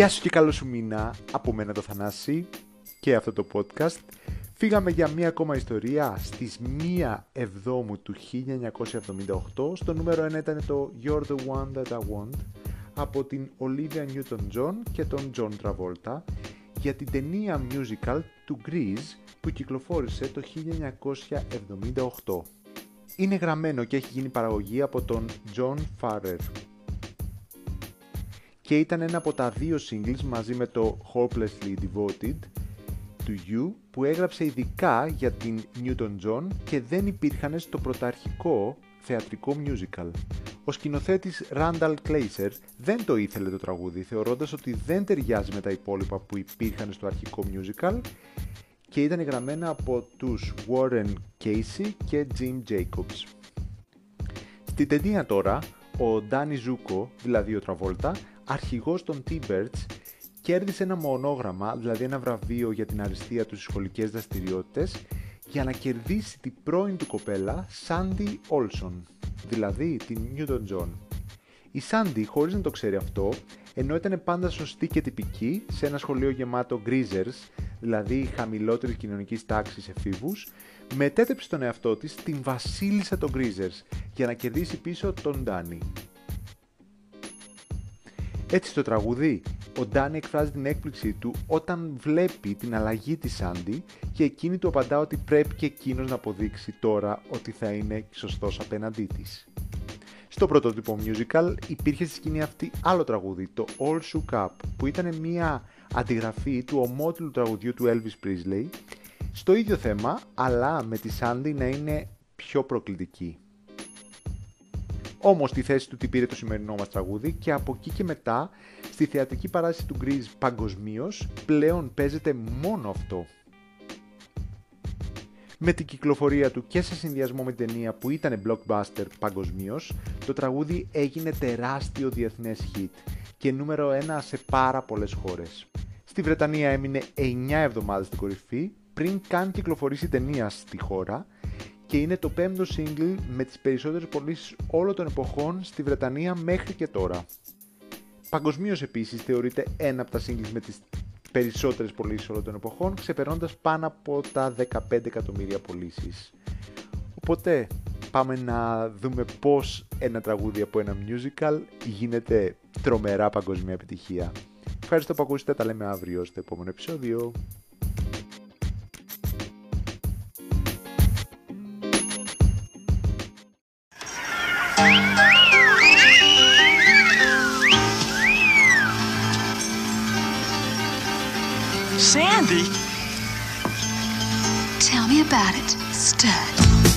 Γεια σου και καλό σου μήνα από μένα το Θανάση και αυτό το podcast. Φύγαμε για μία ακόμα ιστορία στις 1 Εβδόμου του 1978. Στο νούμερο 1 ήταν το You're the One That I Want από την Olivia Newton-John και τον John Travolta για την ταινία musical του Grease που κυκλοφόρησε το 1978. Είναι γραμμένο και έχει γίνει παραγωγή από τον John Farrer και ήταν ένα από τα δύο singles μαζί με το Hopelessly Devoted του You που έγραψε ειδικά για την Newton John και δεν υπήρχαν στο πρωταρχικό θεατρικό musical. Ο σκηνοθέτης Randall Kleiser δεν το ήθελε το τραγούδι θεωρώντας ότι δεν ταιριάζει με τα υπόλοιπα που υπήρχαν στο αρχικό musical και ήταν γραμμένα από τους Warren Casey και Jim Jacobs. Στην ταινία τώρα, ο Danny Zuko, δηλαδή ο Travolta, αρχηγός των T-Birds, κέρδισε ένα μονόγραμμα, δηλαδή ένα βραβείο για την αριστεία του στις σχολικές δραστηριότητες, για να κερδίσει την πρώην του κοπέλα Sandy Olson, δηλαδή την Newton John. Η Sandy, χωρίς να το ξέρει αυτό, ενώ ήταν πάντα σωστή και τυπική σε ένα σχολείο γεμάτο greasers, δηλαδή χαμηλότερης κοινωνικής τάξης εφήβους, μετέτρεψε τον εαυτό της την βασίλισσα των greasers για να κερδίσει πίσω τον Danny. Έτσι στο τραγουδί, ο Ντάνι εκφράζει την έκπληξή του όταν βλέπει την αλλαγή της Σάντι και εκείνη του απαντά ότι πρέπει και εκείνος να αποδείξει τώρα ότι θα είναι σωστός απέναντί της. Στο πρωτότυπο musical υπήρχε στη σκηνή αυτή άλλο τραγούδι, το All Shook Up, που ήταν μια αντιγραφή του ομότιλου τραγουδιού του Elvis Presley, στο ίδιο θέμα, αλλά με τη Sandy να είναι πιο προκλητική. Όμως τη θέση του την πήρε το σημερινό μας τραγούδι και από εκεί και μετά στη θεατρική παράσταση του Grease παγκοσμίως πλέον παίζεται μόνο αυτό. Με την κυκλοφορία του και σε συνδυασμό με την ταινία που ήταν blockbuster παγκοσμίως, το τραγούδι έγινε τεράστιο διεθνές hit και νούμερο 1 σε πάρα πολλές χώρες. Στη Βρετανία έμεινε 9 εβδομάδες στην κορυφή πριν καν κυκλοφορήσει η ταινία στη χώρα και είναι το πέμπτο single με τις περισσότερες πωλήσεις όλων των εποχών στη Βρετανία μέχρι και τώρα. Παγκοσμίως επίσης θεωρείται ένα από τα singles με τις περισσότερες πωλήσεις όλων των εποχών, ξεπερνώντας πάνω από τα 15 εκατομμύρια πωλήσεις. Οπότε πάμε να δούμε πώς ένα τραγούδι από ένα musical γίνεται τρομερά παγκοσμία επιτυχία. Ευχαριστώ που ακούσατε, τα λέμε αύριο στο επόμενο επεισόδιο. Sandy? Tell me about it, Stud.